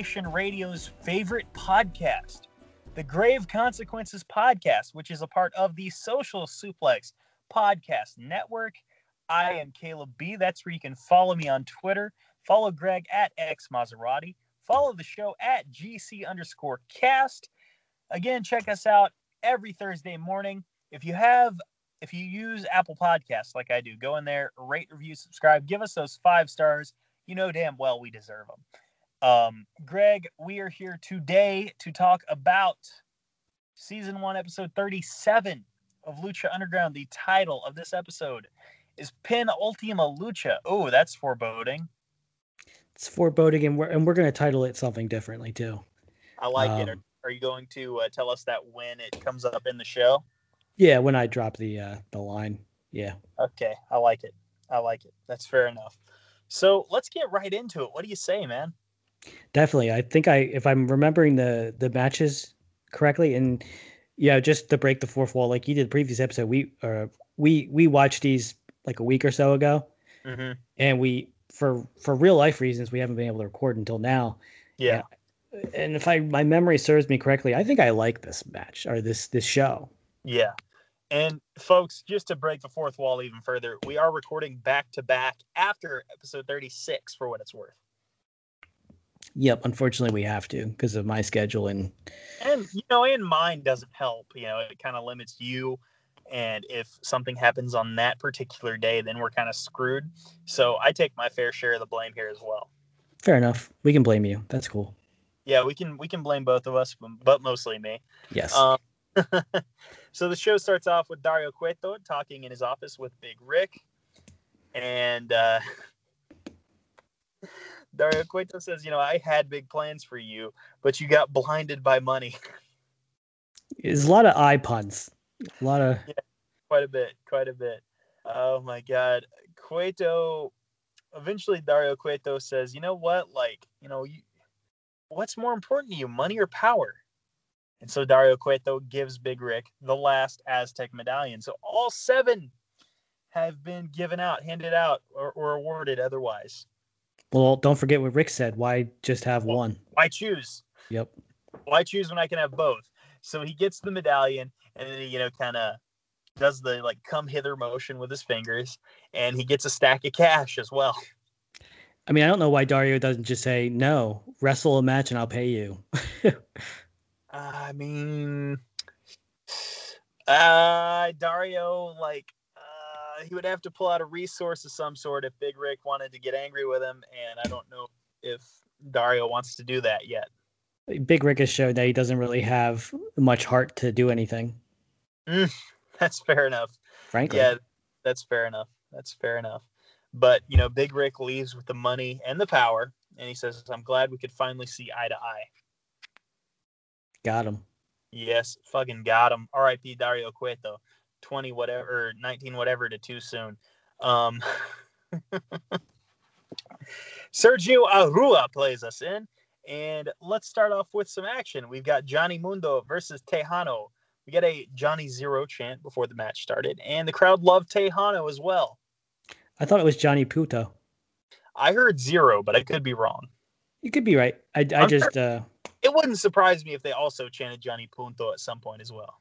Nation Radio's favorite podcast, the Grave Consequences Podcast, which is a part of the Social Suplex Podcast Network. I am Caleb B. That's where you can follow me on Twitter. Follow Greg at X Maserati. Follow the show at GC underscore cast. Again, check us out every Thursday morning. If you have, if you use Apple Podcasts like I do, go in there, rate, review, subscribe, give us those five stars. You know damn well we deserve them. Um, Greg, we are here today to talk about season one, episode 37 of Lucha Underground. The title of this episode is Pin Ultima Lucha. Oh, that's foreboding. It's foreboding, and we're and we're gonna title it something differently too. I like um, it. Are, are, you going to uh, tell us that when it comes up in the show? Yeah, when I drop the uh, the line. Yeah. Okay, I like it. I like it. That's fair enough. So let's get right into it. What do you say, man? Definitely. I think I, if I'm remembering the the matches correctly, and yeah, just to break the fourth wall, like you did the previous episode, we uh we we watched these like a week or so ago, mm-hmm. and we for for real life reasons we haven't been able to record until now. Yeah. And, and if I my memory serves me correctly, I think I like this match or this this show. Yeah. And folks, just to break the fourth wall even further, we are recording back to back after episode 36 for what it's worth. Yep, unfortunately we have to because of my schedule and and you know, and mine doesn't help. You know, it kind of limits you. And if something happens on that particular day then we're kind of screwed. So i take my fair share of the blame here as well. Fair enough. We can blame you. That's cool. Yeah we can we can blame both of us but mostly me. Yes. Um, so the show starts off with dario cueto talking in his office with big rick. And uh dario cueto says you know i had big plans for you but you got blinded by money there's a lot of eye puns a lot of yeah, quite a bit, quite a bit. Oh my god, Cueto. Eventually, Dario Cueto says, "You know what? Like, you know, you, what's more important to you, money or power?" And so Dario Cueto gives Big Rick the last Aztec medallion. So all seven have been given out, handed out, or, or awarded otherwise. Well, don't forget what Rick said. Why just have well, one? Why choose? Yep. Why choose when I can have both? So he gets the medallion, and then he, you know, kind of does the like come hither motion with his fingers, and he gets a stack of cash as well. I mean, I don't know why Dario doesn't just say no, wrestle a match and I'll pay you. I mean, uh, Dario like he would have to pull out a resource of some sort if Big Rick wanted to get angry with him, and I don't know if Dario wants to do that yet. Big Rick has showed that he doesn't really have much heart to do anything. Mm, that's fair enough. Frankly. Yeah, that's fair enough. That's fair enough. But, you know, Big Rick leaves with the money and the power. And he says, I'm glad we could finally see eye to eye. Got him. Yes, fucking got him. R.I.P. Dario Cueto. 20 whatever, 19 whatever to too soon. Um, Sergio Arau plays us in. And let's start off with some action. We've got Johnny Mundo versus Tejano. We get a Johnny Zero chant before the match started, and the crowd loved Tejano as well. I thought it was Johnny Puto. I heard zero, but I could be wrong. You could be right. I, I just. Sure. Uh, it wouldn't surprise me if they also chanted Johnny Punto at some point as well.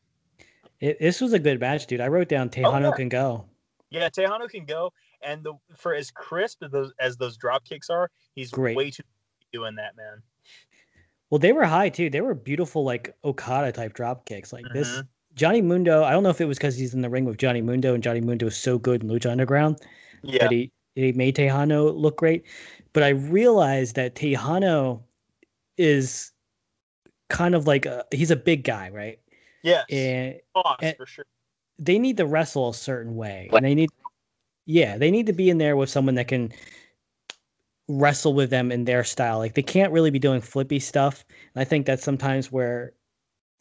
It, this was a good match, dude. I wrote down Tejano oh, yeah. can go. Yeah, Tejano can go, and the for as crisp as those, as those drop kicks are, he's Great. way too doing that, man. Well, they were high too. They were beautiful, like Okada type drop kicks. Like mm-hmm. this, Johnny Mundo. I don't know if it was because he's in the ring with Johnny Mundo, and Johnny Mundo is so good in Lucha Underground yeah. that he he made Tejano look great. But I realized that Tejano is kind of like a, he's a big guy, right? Yeah, and, and for sure. They need to wrestle a certain way, and they need, yeah, they need to be in there with someone that can wrestle with them in their style. Like they can't really be doing flippy stuff. And I think that's sometimes where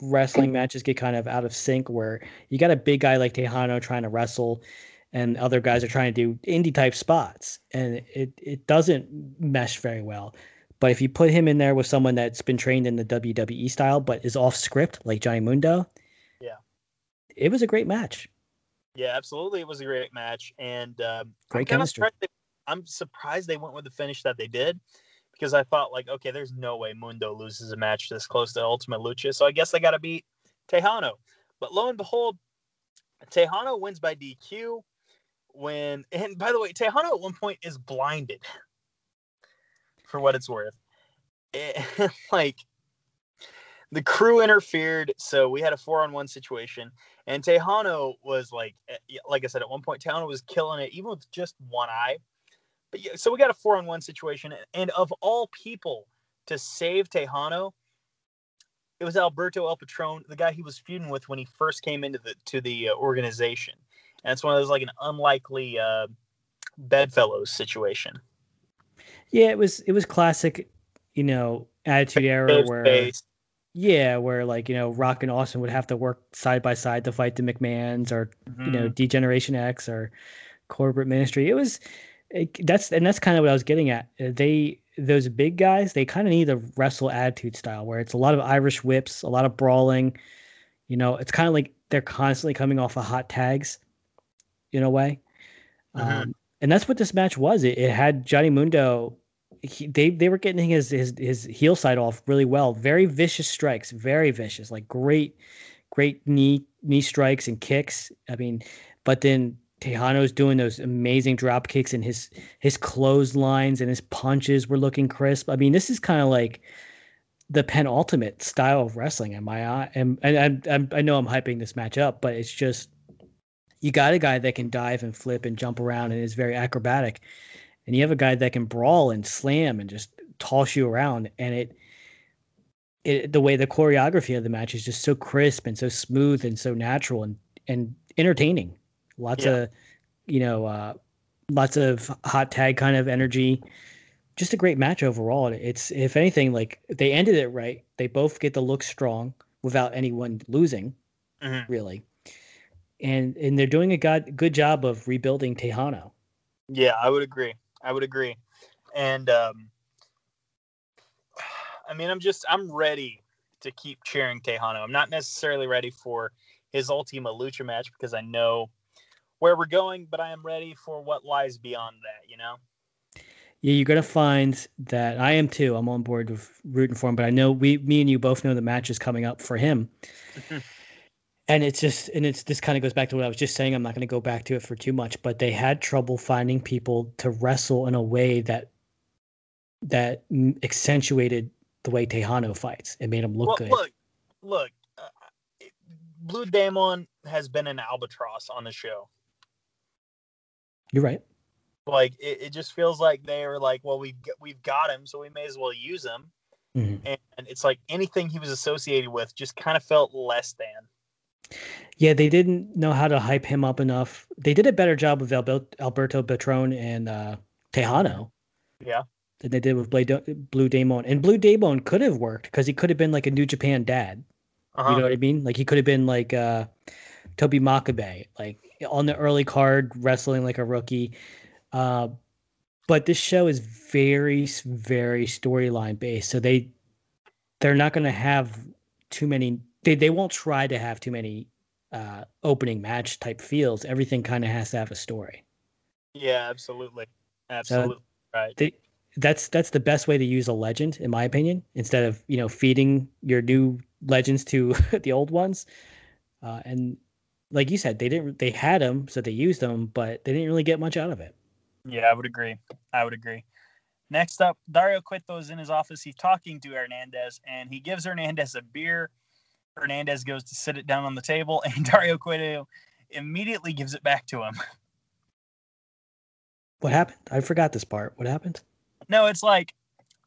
wrestling matches get kind of out of sync where you got a big guy like Tejano trying to wrestle and other guys are trying to do indie type spots and it it doesn't mesh very well. But if you put him in there with someone that's been trained in the WWE style but is off script like Johnny Mundo, yeah. It was a great match. Yeah, absolutely. It was a great match and um, great chemistry. I'm surprised they went with the finish that they did because I thought like, okay, there's no way Mundo loses a match this close to Ultimate Lucha, so I guess they got to beat Tejano. But lo and behold, Tejano wins by DQ. When and by the way, Tejano at one point is blinded. For what it's worth, it, like the crew interfered, so we had a four-on-one situation, and Tejano was like, eh, like I said, at one point Tejano was killing it, even with just one eye. But yeah, so we got a four-on-one situation, and of all people to save Tejano, it was Alberto El Patron, the guy he was feuding with when he first came into the to the uh, organization, and it's one of those like an unlikely uh, bedfellows situation. Yeah, it was it was classic, you know, attitude era where Face. yeah, where like you know Rock and Austin would have to work side by side to fight the McMahons or you know Mhm. Degeneration X or Corporate Ministry. It was it, that's and that's kind of what I was getting at. Uh, They those big guys they kind of need a wrestle attitude style where it's a lot of Irish whips, a lot of brawling. You know, it's kind of like they're constantly coming off of hot tags, in a way. Mhm. Um, and that's what this match was. It, it had Johnny Mundo. He, they they were getting his his his heel side off really well. Very vicious strikes, very vicious, like great, great knee knee strikes and kicks. I mean, but then Tejano's doing those amazing drop kicks and his his clotheslines and his punches were looking crisp. I mean, this is kind of like the penultimate style of wrestling in my eye. And I, I know I'm hyping this match up, but it's just you got a guy that can dive and flip and jump around and is very acrobatic, and you have a guy that can brawl and slam and just toss you around. And it, it the way the choreography of the match is just so crisp and so smooth and so natural and and entertaining. Lots Yeah. of you know, uh, lots of hot tag kind of energy. Just a great match overall. It's if anything, like they ended it right. They both get to look strong without anyone losing Mhm. really. And and they're doing a god, good job of rebuilding Tejano. Yeah, I would agree. I would agree. And um I mean, I'm just I'm ready to keep cheering Tejano. I'm not necessarily ready for his Ultima Lucha match because I know where we're going, but I am ready for what lies beyond that, you know? Yeah, you're gonna find that I am too. I'm on board with rooting for him, but I know we, me and you both know the match is coming up for him. and it's just, and it's this kind of goes back to what I was just saying. I'm not going to go back to it for too much, but they had trouble finding people to wrestle in a way that that accentuated the way Tejano fights. It made him look well, good. look, look, uh, Blue Demon has been an albatross on the show. You're right. Like it, it just feels like they were like, well, we've got, we've got him, so we may as well use him. Mhm. And it's like anything he was associated with just kind of felt less than. Yeah, they didn't know how to hype him up enough. They did a better job with Alberto Patron and uh, Tejano Yeah. than they did with Blade- Blue Demon. And Blue Demon could have worked because he could have been like a New Japan dad. Uh-huh. You know what I mean? Like he could have been like uh, Togi Makabe, like on the early card wrestling like a rookie. Uh, but this show is very, very storyline based, so they they're not going to have too many. They they won't try to have too many uh, opening match type feels. Everything kind of has to have a story. Yeah, absolutely. Absolutely. right. They, that's that's the best way to use a legend, in my opinion, instead of you know feeding your new legends to the old ones. Uh, and like you said, they didn't. They had them, so they used them, but they didn't really get much out of it. Yeah, I would agree. I would agree. Next up, Dario Cueto is in his office. He's talking to Hernandez and he gives Hernandez a beer. Hernandez goes to sit it down on the table and Dario Cueto immediately gives it back to him. What happened? I forgot this part. What happened? No, it's like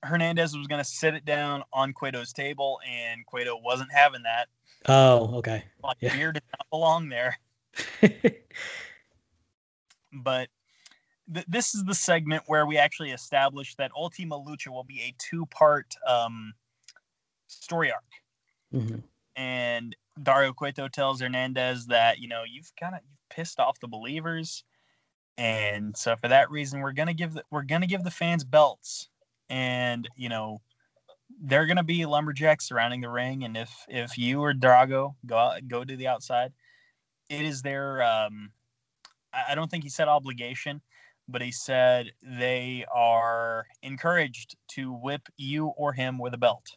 Hernandez was going to sit it down on Cueto's table and Cueto wasn't having that. Oh, okay. Like, Yeah. beer did not belong there. but th- this is the segment where we actually establish that Ultima Lucha will be a two-part um, story arc, Mhm. And Dario Cueto tells Hernandez that you know you've kind of you've pissed off the believers, and so for that reason we're gonna give the, we're gonna give the fans belts, and you know they're gonna be lumberjacks surrounding the ring, and if if you or Drago go out, go to the outside, it is their um, I I don't think he said obligation, but he said they are encouraged to whip you or him with a belt.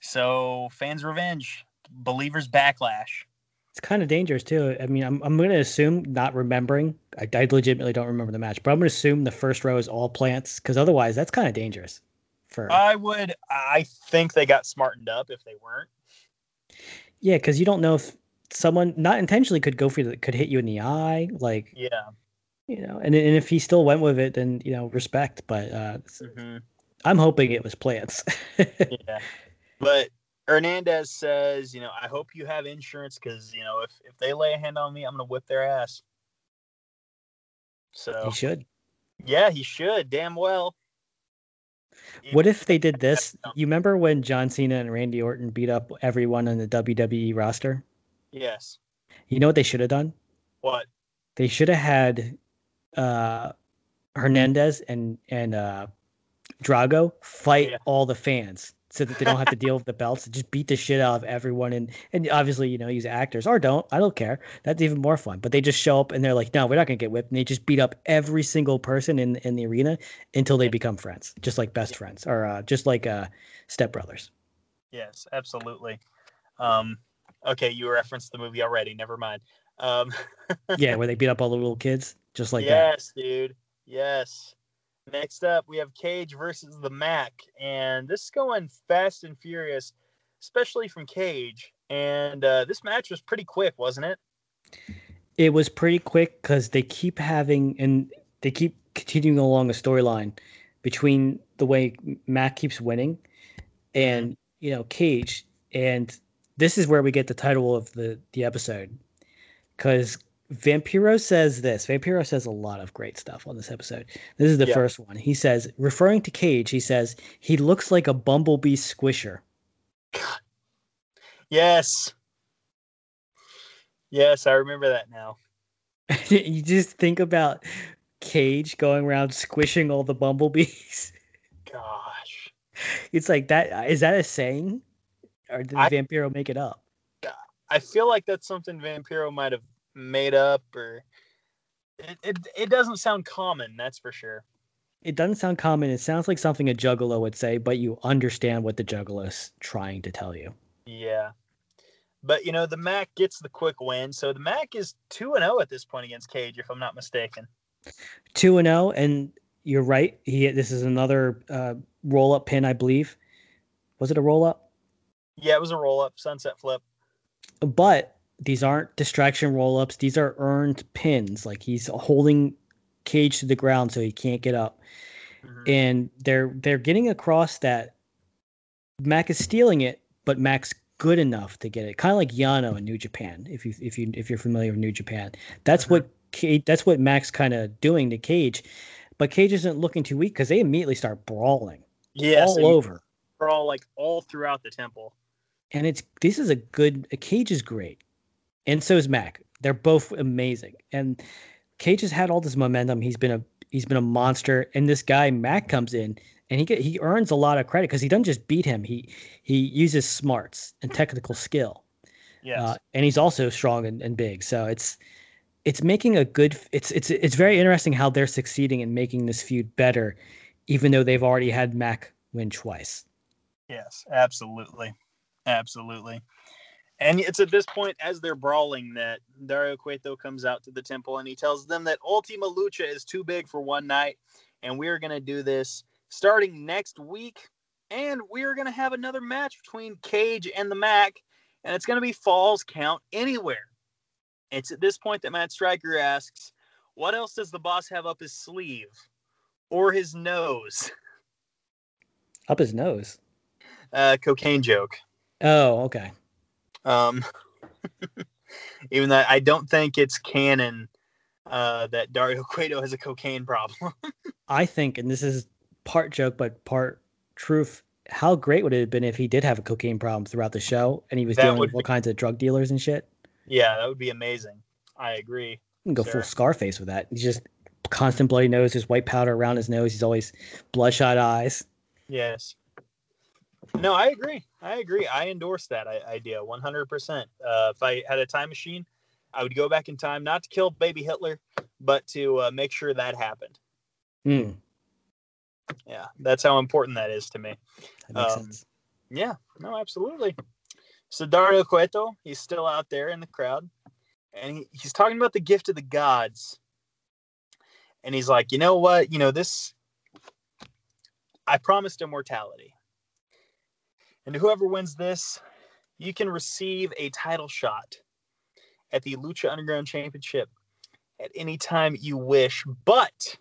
So fans' revenge, believers' backlash. It's kind of dangerous too. I mean, I'm I'm going to assume not remembering. I, I legitimately don't remember the match, but I'm going to assume the first row is all plants because otherwise that's kind of dangerous. For I would, I think they got smartened up if they weren't. yeah, because you don't know if someone not intentionally could go for you, could hit you in the eye, like Yeah. you know. And and if he still went with it, then you know respect. But uh, hmm I'm hoping it was plants. Yeah. But Hernandez says, you know, I hope you have insurance because you know if if they lay a hand on me, I'm gonna whip their ass. So he should. yeah, he should. Damn well. What if they did this? You remember when John Cena and Randy Orton beat up everyone on the WWE roster? Yes. You know what they should have done? What? They should have had uh, Hernandez and and uh, Drago fight Yeah. all the fans so that they don't have to deal with the belts. Just beat the shit out of everyone and and obviously you know use actors or don't. I don't care. That's even more fun. But they just show up and they're like, no, we're not gonna get whipped. And they just beat up every single person in in the arena until they become friends, just like best friends or uh, just like uh, stepbrothers. Yes, absolutely. Um, okay, you referenced the movie already. Never mind. Um, yeah, where they beat up all the little kids, just like that. yes, dude. Yes. Next up, we have Cage versus the Mac, and this is going fast and furious, especially from Cage. And uh, this match was pretty quick, wasn't it? It was pretty quick because they keep having and they keep continuing along a storyline between the way Mac keeps winning and you know Cage, and this is where we get the title of the the episode because Vampiro says this. Vampiro says a lot of great stuff on this episode. This is the Yeah. first one. He says, referring to Cage, he says he looks like a bumblebee squisher. Yes. Yes, I remember that now. you just think about Cage going around squishing all the bumblebees. Gosh. It's like that. Is that a saying, or did I- Vampiro make it up? I feel like that's something Vampiro might have made up, or it, it, it doesn't sound common, that's for sure. It doesn't sound common. It sounds like something a juggalo would say, but you understand what the juggalo's trying to tell you. Yeah. But you know, the Mac gets the quick win. So the Mac is 2 and 0 at this point against Cage if I'm not mistaken. Two and zero, and you're right. He this is another uh, roll up pin, I believe. Was it a roll up? Yeah, it was a roll up, sunset flip. But these aren't distraction roll ups. These are earned pins. Like he's holding Cage to the ground so he can't get up. Mhm. and they're they're getting across that Mac is stealing it, but Mac's good enough to get it. Kind of like Yano in New Japan. If you if you if you're familiar with New Japan, that's Mhm. what Cage, that's what Mac's kind of doing to Cage, but Cage isn't looking too weak because they immediately start brawling Yeah, all over. brawl like all throughout the temple. And it's this is a good. Cage is great, and so is Mac. They're both amazing, and Cage has had all this momentum. He's been a he's been a monster, and this guy Mac comes in and he get, he earns a lot of credit because he doesn't just beat him. He he uses smarts and technical skill, Yes. uh, and he's also strong and, and big. So it's it's making a good. It's it's it's very interesting how they're succeeding in making this feud better, even though they've already had Mac win twice. Yes, absolutely. Absolutely. And it's at this point, as they're brawling, that Dario Cueto comes out to the temple and he tells them that Ultima Lucha is too big for one night. And we're going to do this starting next week. And we're going to have another match between Cage and the Mac. And it's going to be Falls Count Anywhere. It's at this point that Matt Striker asks, What else does the boss have up his sleeve or his nose? Up his nose. Uh, cocaine joke. Oh, okay. Um, even though I don't think it's canon uh, that Dario Cueto has a cocaine problem. I think, and this is part joke but part truth. How great would it have been if he did have a cocaine problem throughout the show, and he was That dealing with all be- kinds of drug dealers and shit? yeah, that would be amazing. I agree. You can go Sure. full Scarface with that. He's just constant bloody nose, there's white powder around his nose. He's always bloodshot eyes. Yes. No, I agree. I agree. I endorse that idea 100%. Uh, if I had a time machine, I would go back in time, not to kill baby Hitler, but to uh, make sure that happened. Mm, Yeah, that's how important that is to me. Um. Yeah, no, absolutely. So Dario Cueto, he's still out there in the crowd, and he, he's talking about the gift of the gods. And he's like, you know what? You know, this, I promised immortality. And whoever wins this, you can receive a title shot at the Lucha Underground Championship at any time you wish. But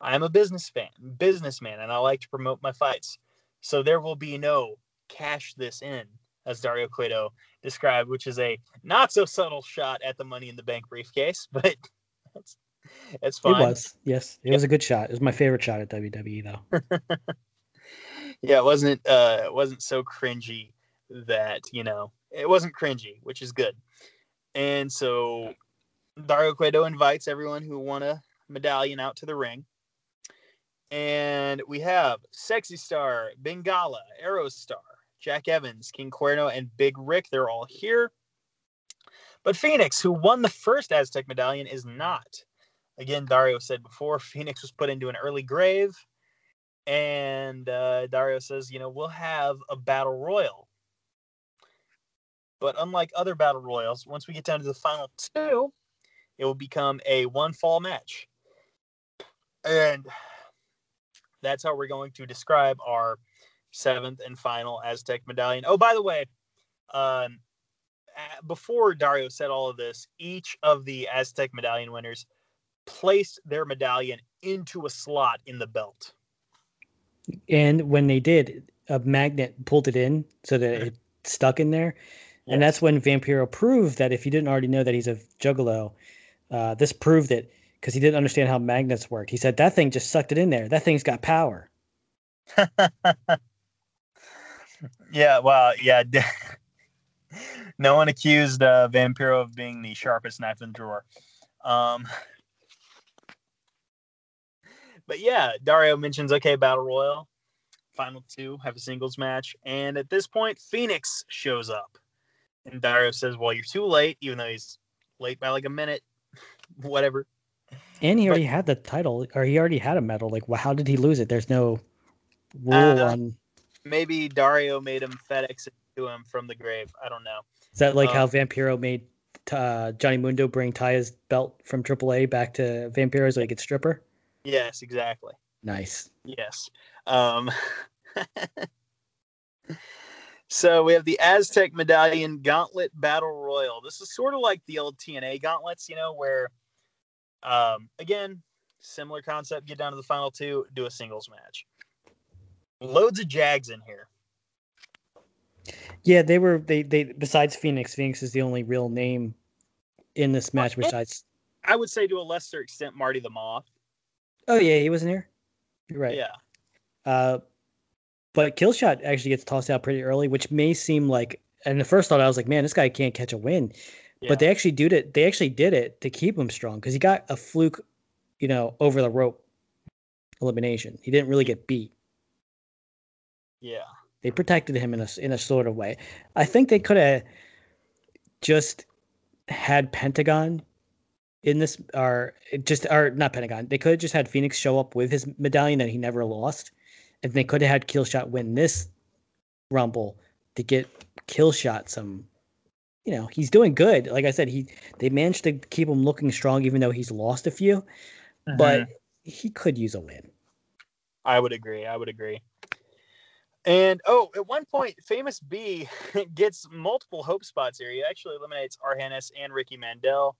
I'm a business fan, businessman, and I like to promote my fights. So there will be no cash this in, as Dario Cueto described, which is a not so subtle shot at the Money in the Bank briefcase, but that's it's fine. It was. Yes. It was a good shot. It was my favorite shot at WWE though. Yeah, it wasn't uh it wasn't so cringy that, you know, it wasn't cringy, which is good. And so Dario Cueto invites everyone who won a medallion out to the ring. And we have Sexy Star, Bengala, Aerostar, Jack Evans, King Cuerno, and Big Rick. They're all here. But Phoenix, who won the first Aztec medallion, is not. Again, Dario said before, Phoenix was put into an early grave. And uh, Dario says, you know, we'll have a battle royal. But unlike other battle royals, once we get down to the final two, it will become a one fall match. And that's how we're going to describe our seventh and final Aztec medallion. Oh, by the way, um, before Dario said all of this, each of the Aztec medallion winners placed their medallion into a slot in the belt. And when they did, a magnet pulled it in so that it stuck in there. And that's when Vampiro proved that if you didn't already know that he's a juggalo, uh, this proved it because he didn't understand how magnets work. He said that thing just sucked it in there. That thing's got power. Yeah, well, yeah. no one accused uh, Vampiro of being the sharpest knife in the drawer. Um, but yeah, Dario mentions okay, battle royal, final two have a singles match, and at this point, Phoenix shows up, and Dario says, "Well, you're too late," even though he's late by like a minute, whatever. And he But- already had the title, or he already had a medal. Like, wh- how did he lose it? There's no rule Uh, on. Maybe Dario made him FedEx it to him from the grave. I don't know. Is that like um, how Vampiro made uh, Johnny Mundo bring Taya's belt from AAA back to Vampiro so he could strip her? Yes, exactly. Nice. Yes. Um, so we have the Aztec Medallion Gauntlet Battle Royal. This is sort of like the old TNA gauntlets, you know, where, um, again, similar concept. Get down to the final two, do a singles match. Loads of Jags in here. Yeah, they were they they besides Phoenix, Phoenix is the only real name in this match besides I would say to a lesser extent, Marty the Moth. Oh yeah, he wasn't here. You're right. Yeah. Uh but Killshot actually gets tossed out pretty early, which may seem like and the first thought I was like, man, this guy can't catch a win. yeah. But they actually did it. They actually did it to keep him strong because he got a fluke, you know, over the rope elimination. He didn't really get beat. yeah. They protected him in a in a sort of way. I think they could have just had Pentagon in this, or just or not Pentagon. They could have just had Phoenix show up with his medallion that he never lost, and they could have had Killshot win this Rumble to get Killshot some. You know, he's doing good. Like I said, he they managed to keep him looking strong, even though he's lost a few. But Mhm. he could use a win. I would agree. I would agree. And oh, at one point, Famous B gets multiple hope spots here. He actually eliminates Argenis and Ricky Mandel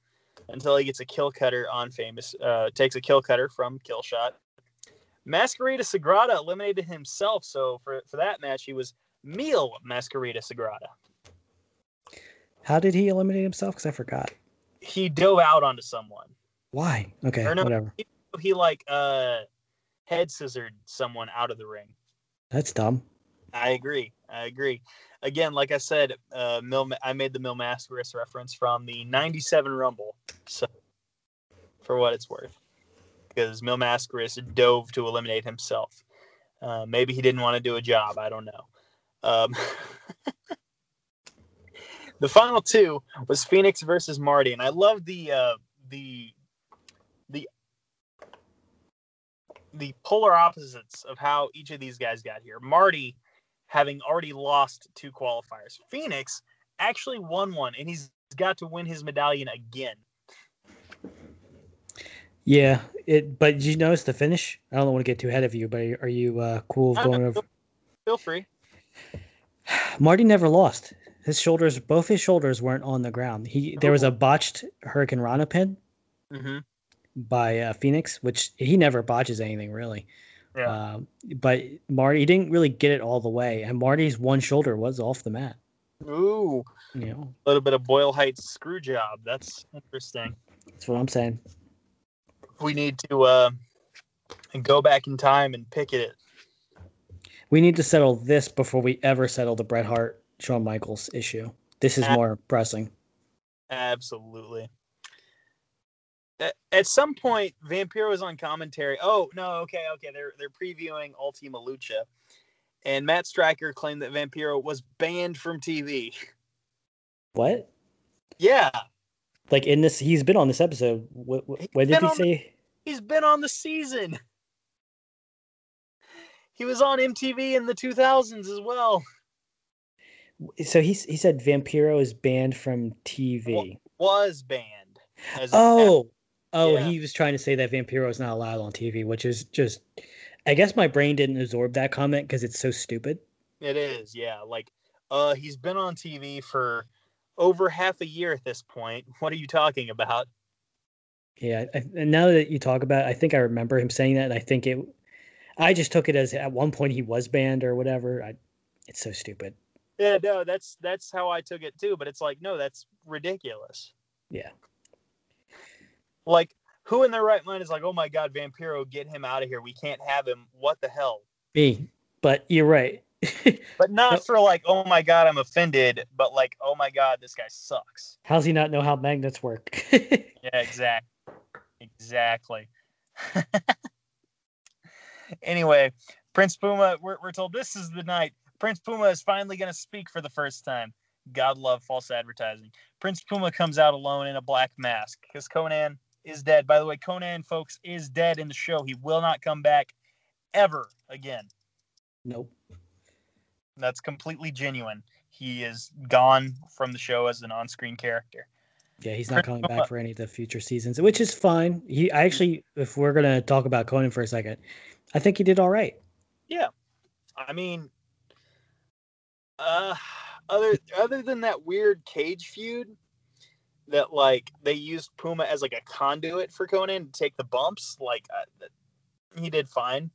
until he gets a kill cutter on Famous. Uh, takes a kill cutter from Kill Shot. Mascarita Sagrada eliminated himself. So for, for that match, he was Mil Mascarita Sagrada. How did he eliminate himself? Because I forgot. He dove out onto someone. Why? Okay, Or no, whatever. He, he like uh head scissored someone out of the ring. That's dumb. I agree. I agree. Again, like I said, uh, Mil, I made the Mil Mascaras reference from the '97 Rumble, so for what it's worth, because Mil Mascaras dove to eliminate himself. Uh, maybe he didn't want to do a job. I don't know. Um, the final two was Phoenix versus Marty, and I love the uh, the the the polar opposites of how each of these guys got here. Marty, having already lost two qualifiers, Phoenix actually won one, and he's got to win his medallion again. Yeah, it. But did you notice the finish? I don't want to get too ahead of you, but are you uh, cool with going over? Feel free. Marty never lost. His shoulders, both his shoulders, weren't on the ground. He there was a botched hurricanrana pin mm-hmm. by uh, Phoenix, which he never botches anything really. Yeah. Uh, but Marty didn't really get it all the way, and Marty's one shoulder was off the mat. Ooh, You know, a little bit of Boyle Heights screw job. That's interesting. that's what I'm saying. We need to uh, go back in time and pick it. We need to settle this before we ever settle the Bret Hart Shawn Michaels issue. This is Ab- more pressing. Absolutely. At, some point, Vampiro was on commentary. Oh no, okay, okay. They're they're previewing Ultima Lucha, and Matt Striker claimed that Vampiro was banned from TV. What? Yeah, Like in this, he's been on this episode. What? What, did he say? he's been on the season. He was on MTV in the 2000s as well. So he he said Vampiro is banned from TV. Was banned. As a- Oh, oh, Yeah. he was trying to say that Vampiro is not allowed on TV, which is just. I guess my brain didn't absorb that comment because it's so stupid. It is, yeah. Like, uh, he's been on TV for over half a year at this point. What are you talking about? Yeah, I, and now that you talk about, it, I think I remember him saying that. And I think it. I just took it as at one point he was banned or whatever. I, it's so stupid. Yeah, no, that's that's how I took it too. But it's like, no, that's ridiculous. Yeah. Like, who in their right mind is like, oh my god, Vampiro, get him out of here. We can't have him. What the hell? Me, but you're right. But not for like, oh my god, I'm offended. But like, oh my god, this guy sucks. How's he not know how magnets work? Yeah, exactly. Exactly. anyway, Prince Puma, we're, we're told this is the night. Prince Puma is finally going to speak for the first time. God love false advertising. Prince Puma comes out alone in a black mask because Conan is dead. By the way, Conan, folks, is dead in the show. He will not come back ever again. nope. That's completely genuine. He is gone from the show as an on screen character. Yeah, he's not coming back for any of the future seasons, which is fine. He I actually, if we're gonna talk about Conan for a second, I think he did all right. Yeah, I mean, uh, other other than that weird cage feud, that like they used Puma as like a conduit for Conan to take the bumps, like uh, he did fine.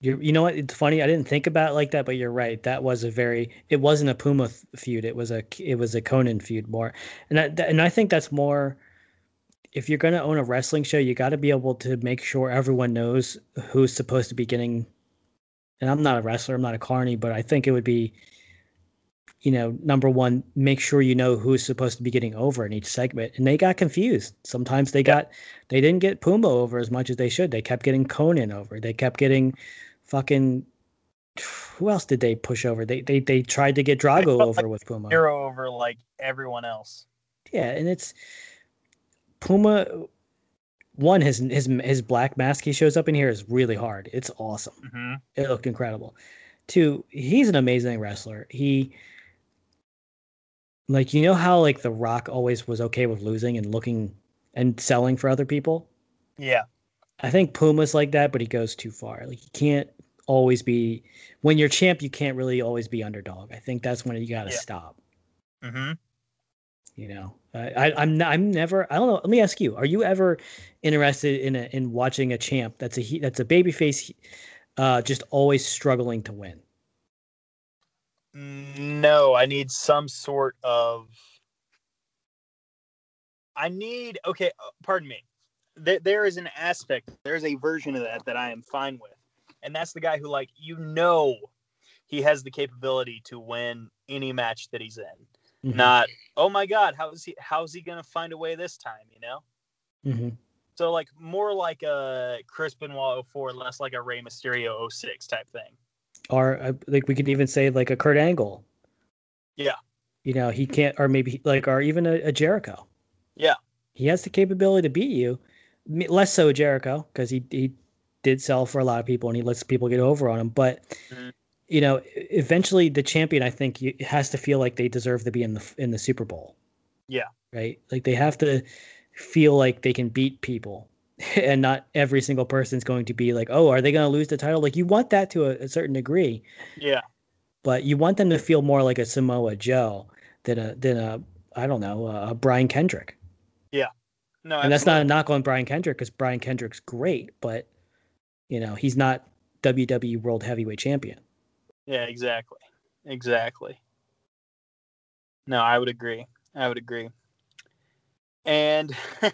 You you know what? It's funny. I didn't think about it like that, but you're right. That was a very. It wasn't a Puma feud. It was a it was a Conan feud more, and I, and I think that's more. If you're gonna own a wrestling show, you got to be able to make sure everyone knows who's supposed to be getting. And I'm not a wrestler. I'm not a carny, but I think it would be. You know, number one, make sure you know who's supposed to be getting over in each segment, and they got confused. Sometimes they got, they didn't get Puma over as much as they should. They kept getting Conan over. They kept getting fucking who else did they push over? They they they tried to get Drago felt like over with Puma. Hero over like everyone else. Yeah, and it's Puma. One, his his his black mask he shows up in here is really hard. It's awesome. hmm It looked incredible. Two, he's an amazing wrestler. He like you know how like The Rock always was okay with losing and looking and selling for other people. Yeah, I think Puma's like that, but he goes too far. Like you can't always be when you're champ, you can't really always be underdog. I think that's when you got to Yeah. stop. hmm You know, I, I, I'm I'm never. I don't know. Let me ask you: Are you ever interested in a, in watching a champ that's a he, that's a babyface, uh, just always struggling to win? No, I need some sort of. I need okay. uh, Pardon me. There, there is an aspect. There's a version of that that I am fine with, and that's the guy who, like, you know, he has the capability to win any match that he's in. Mhm. Not, oh my God, how is he? How's he gonna find a way this time? You know. Mhm. So like more like a Chris Benoit 04, less like a Rey Mysterio 06 type thing. Or uh, like we could even say like a Kurt Angle. Yeah. You know he can't, or maybe like, or even a, a Jericho. Yeah. He has the capability to beat you. Less so Jericho because he he did sell for a lot of people, and he lets people get over on him. But Mhm. you know, eventually the champion, I think, has to feel like they deserve to be in the in the Super Bowl. Yeah. Right. Like they have to feel like they can beat people, and not every single person's going to be like, oh, are they going to lose the title? Like you want that to a, a certain degree, Yeah. but you want them to feel more like a Samoa Joe than a than a I don't know a Brian Kendrick. Yeah. No, and that's not a knock on Brian Kendrick because Brian Kendrick's great, but you know he's not WWE World Heavyweight Champion. Yeah, exactly. Exactly. No, I would agree. I would agree. And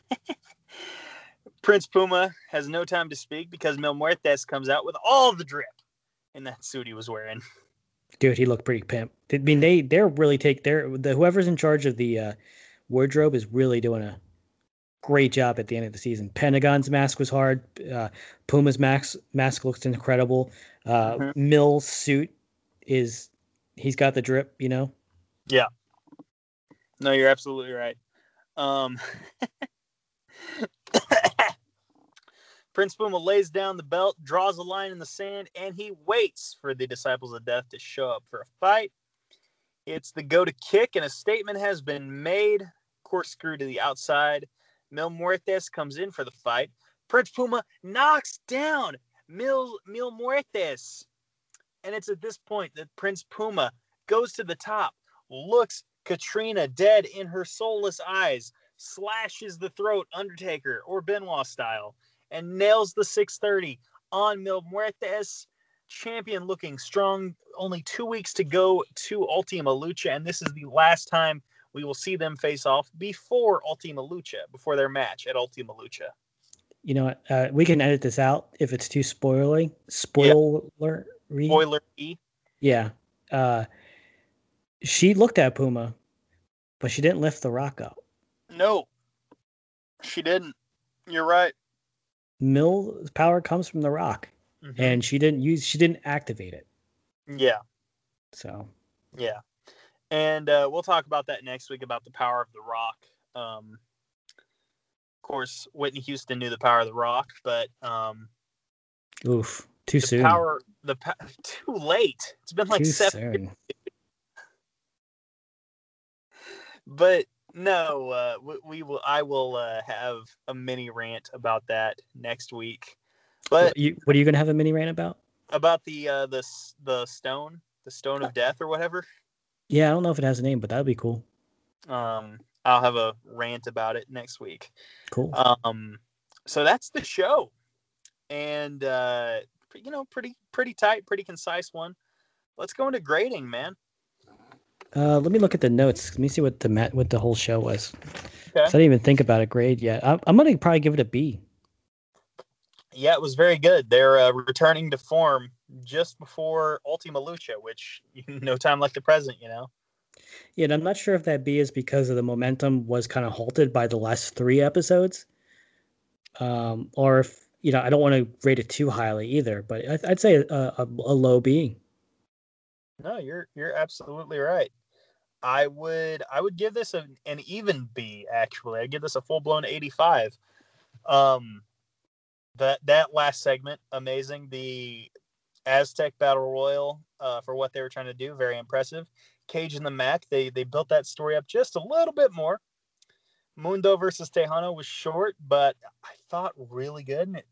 Prince Puma has no time to speak because Mil Muertes comes out with all the drip in that suit he was wearing. Dude, he looked pretty pimp. I mean, they they're really take their the whoever's in charge of the uh, wardrobe is really doing a great job at the end of the season. Pentagon's mask was hard. Uh, Puma's mask mask looks incredible. Uh, Mhm. Mill's suit is he's got the drip. You know. Yeah. No, you're absolutely right. Um, Prince Puma lays down the belt, draws a line in the sand, and he waits for the Disciples of Death to show up for a fight. It's the go to kick, and a statement has been made. Corkscrew to the outside. Mil Muertes comes in for the fight. Prince Puma knocks down Mil, Mil Muertes. And it's at this point that Prince Puma goes to the top, looks Katrina dead in her soulless eyes, slashes the throat, Undertaker or Benoit style, and nails the 630 on Mil Muertes. Champion looking strong. Only two weeks to go to Ultima Lucha, and this is the last time we will see them face off before Ultima Lucha, before their match at Ultima Lucha. You know, what, uh, we can edit this out if it's too spoilery. Spoiler. Spoiler E. Yeah. Uh, she looked at Puma, but she didn't lift the rock up. No, she didn't. You're right. Mill's power comes from the rock, Mhm. and she didn't use. She didn't activate it. yeah. So Yeah. And uh, we'll talk about that next week about the power of the rock. Um, of course, Whitney Houston knew the power of the rock, but um, oof, too the soon. power, the po- too late. It's been like too seven, but no, uh, we, we will. I will uh, have a mini rant about that next week. But What you, what are you gonna have a mini rant about? about the uh, the the stone, the stone of death, or whatever. Yeah, I don't know if it has a name, but that'd be cool. Um, I'll have a rant about it next week. Cool. Um, so that's the show, and uh, you know, pretty pretty tight, pretty concise one. Let's go into grading, man. Uh, let me look at the notes. Let me see what the mat, what the whole show was. Okay. I didn't even think about a grade yet. I'm, I'm gonna probably give it a B. Yeah, it was very good. They're uh, returning to form just before Ultima Lucha, which no time like the present, you know. Yeah, and I'm not sure if that B is because of the momentum was kind of halted by the last three episodes, um, or if you know I don't want to rate it too highly either. But I, I'd say a, a, a low B. No, you're you're absolutely right. I would I would give this an, an even B actually. I'd give this a full blown 85. Um that that last segment amazing. The Aztec Battle Royal uh, for what they were trying to do, very impressive. Cage and the Mac, they they built that story up just a little bit more. Mundo versus Tejano was short, but I thought really good, and it,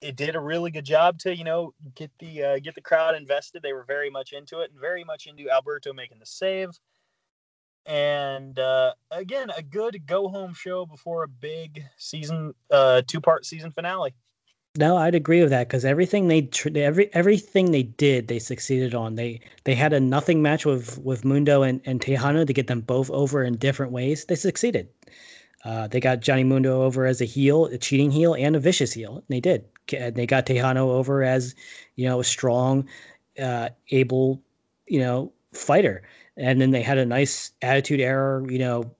it did a really good job to you know get the uh, get the crowd invested. They were very much into it and very much into Alberto making the save. And uh, again, a good go home show before a big season, uh, two part season finale. No, I'd agree with that because everything they tr- every everything they did, they succeeded on. They they had a nothing match with with Mundo and and Tejano to get them both over in different ways. They succeeded. Uh, they got Johnny Mundo over as a heel, a cheating heel, and a vicious heel. And they did. Ca- They got Tejano over as you know a strong, uh, able, you know, fighter. And then they had a nice attitude era, you know,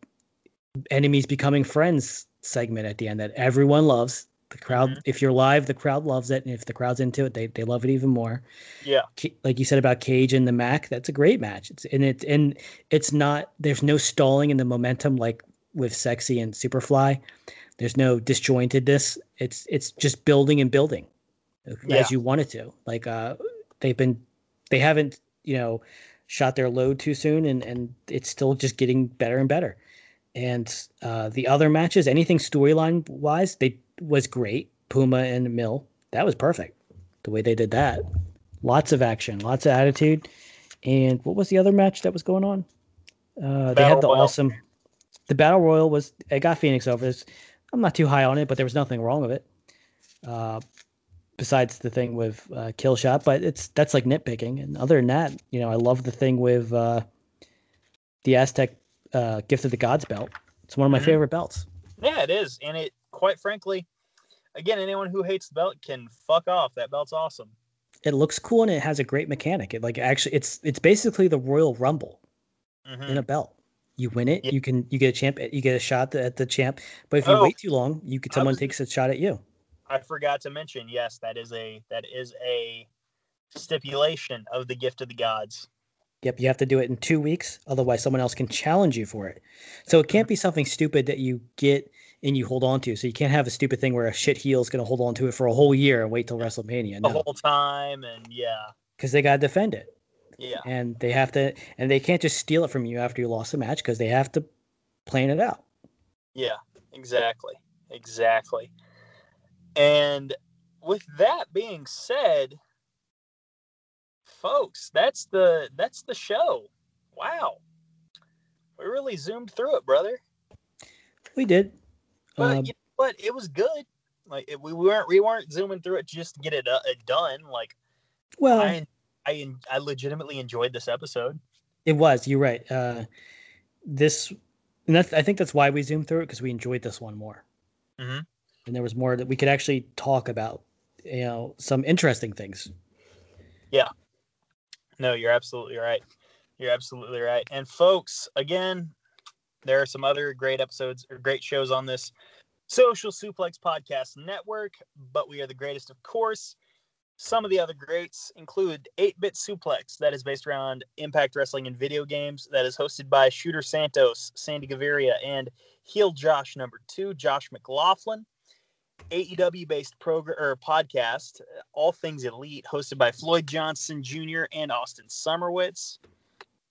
enemies becoming friends segment at the end that everyone loves. The crowd, Mhm. if you're live, the crowd loves it, and if the crowd's into it, they, they love it even more. Yeah, Like you said about Cage and the Mack, that's a great match. It's and it's and it's not. There's no stalling in the momentum like with Sexy and Superfly. There's no disjointedness. It's it's just building and building. yeah. as you wanted to. Like uh, they've been, they haven't, you know, shot their load too soon, and and it's still just getting better and better. And uh, the other matches, anything storyline wise, they was great. Puma and Mil, that was perfect. The way they did that, lots of action, lots of attitude. And what was the other match that was going on? Uh, they had the Royal. awesome. The Battle Royal was it got Phoenix over. This, I'm not too high on it, but there was nothing wrong with it. Uh, besides the thing with uh, Killshot, but it's that's like nitpicking. And other than that, you know, I love the thing with uh, the Aztec uh, Gift of the Gods belt. It's one of my mm-hmm. favorite belts. Yeah, it is, and it quite frankly, again, anyone who hates the belt can fuck off. That belt's awesome. It looks cool and it has a great mechanic. It like actually, it's it's basically the Royal Rumble mm-hmm. in a belt. You win it, yeah. you can you get a champ, you get a shot at the champ. But if you oh, wait too long, you could someone was, takes a shot at you. I forgot to mention, yes, that is a that is a stipulation of the gift of the gods. Yep, you have to do it in two weeks, otherwise someone else can challenge you for it. So it can't be something stupid that you get and you hold on to. So you can't have a stupid thing where a shit heel is going to hold on to it for a whole year and wait till WrestleMania. No. The whole time, and yeah, because they got to defend it. Yeah. And they have to, and they can't just steal it from you after you lost the match because they have to plan it out. Yeah, exactly. Exactly. And with that being said, folks, that's the that's the show. Wow. We really zoomed through it, brother. We did. But um, you know what? It was good. Like it, we weren't we weren't zooming through it just to get it, uh, it done. Like, well, I I I legitimately enjoyed this episode. It was. You're right. Uh, this, and that's I think that's why we zoomed through it because we enjoyed this one more. Mm-hmm. And there was more that we could actually talk about. You know, some interesting things. Yeah. No, you're absolutely right. You're absolutely right. And folks, again, there are some other great episodes or great shows on this Social Suplex Podcast Network, but we are the greatest, of course. Some of the other greats include 8 Bit Suplex, that is based around Impact Wrestling and video games, that is hosted by Shooter Santos, Sandy Gaviria, and Heel Josh number two, Josh McLaughlin. AEW based program or podcast, All Things Elite, hosted by Floyd Johnson Jr. and Austin Summerwitz.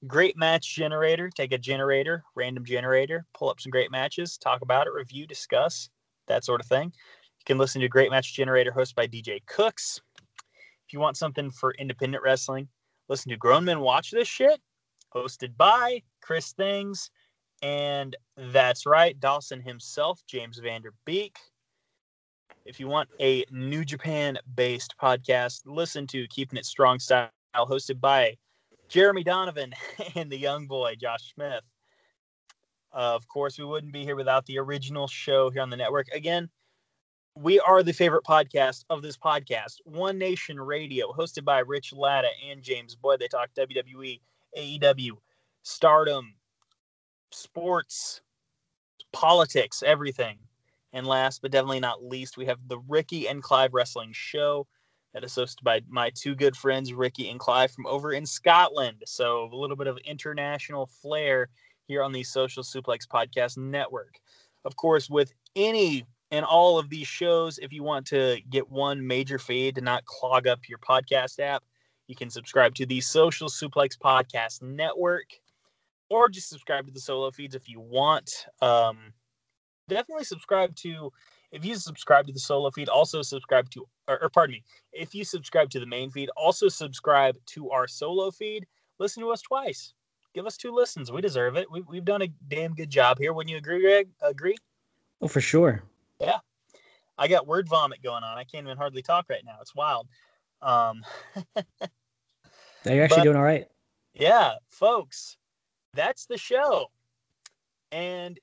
Great match generator. Take a generator, random generator, pull up some great matches, talk about it, review, discuss, that sort of thing. You can listen to Great Match Generator hosted by DJ Cooks. If you want something for independent wrestling, listen to Grown Men Watch This Shit, hosted by Chris Things. And that's right, Dawson himself, James Vander Beek. If you want a New Japan based podcast, listen to Keeping It Strong Style, hosted by Jeremy Donovan and the young boy, Josh Smith. Of course, we wouldn't be here without the original show here on the network. Again, we are the favorite podcast of this podcast, One Nation Radio, hosted by Rich Latta and James Boyd. They talk WWE, AEW, stardom, sports, politics, everything. And last but definitely not least, we have the Ricky and Clive Wrestling Show that is hosted by my two good friends, Ricky and Clive, from over in Scotland. So a little bit of international flair here on the Social Suplex Podcast Network. Of course, with any and all of these shows, if you want to get one major feed to not clog up your podcast app, you can subscribe to the Social Suplex Podcast Network or just subscribe to the solo feeds if you want. Um, definitely subscribe to if you subscribe to the solo feed also subscribe to or, or, pardon me if you subscribe to the main feed also subscribe to our solo feed. Listen to us twice. Give us two listens. We deserve it. We, we've done a damn good job here. Wouldn't you agree greg? Agree? Oh for sure. Yeah. I got word vomit going on. I can't even hardly talk right now. It's wild. Um you're actually but, doing all right. yeah folks that's the show. And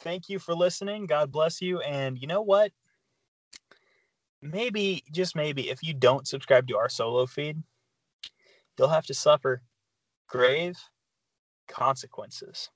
thank you for listening. God bless you. And you know what? Maybe, just maybe, if you don't subscribe to our solo feed, you'll have to suffer grave consequences.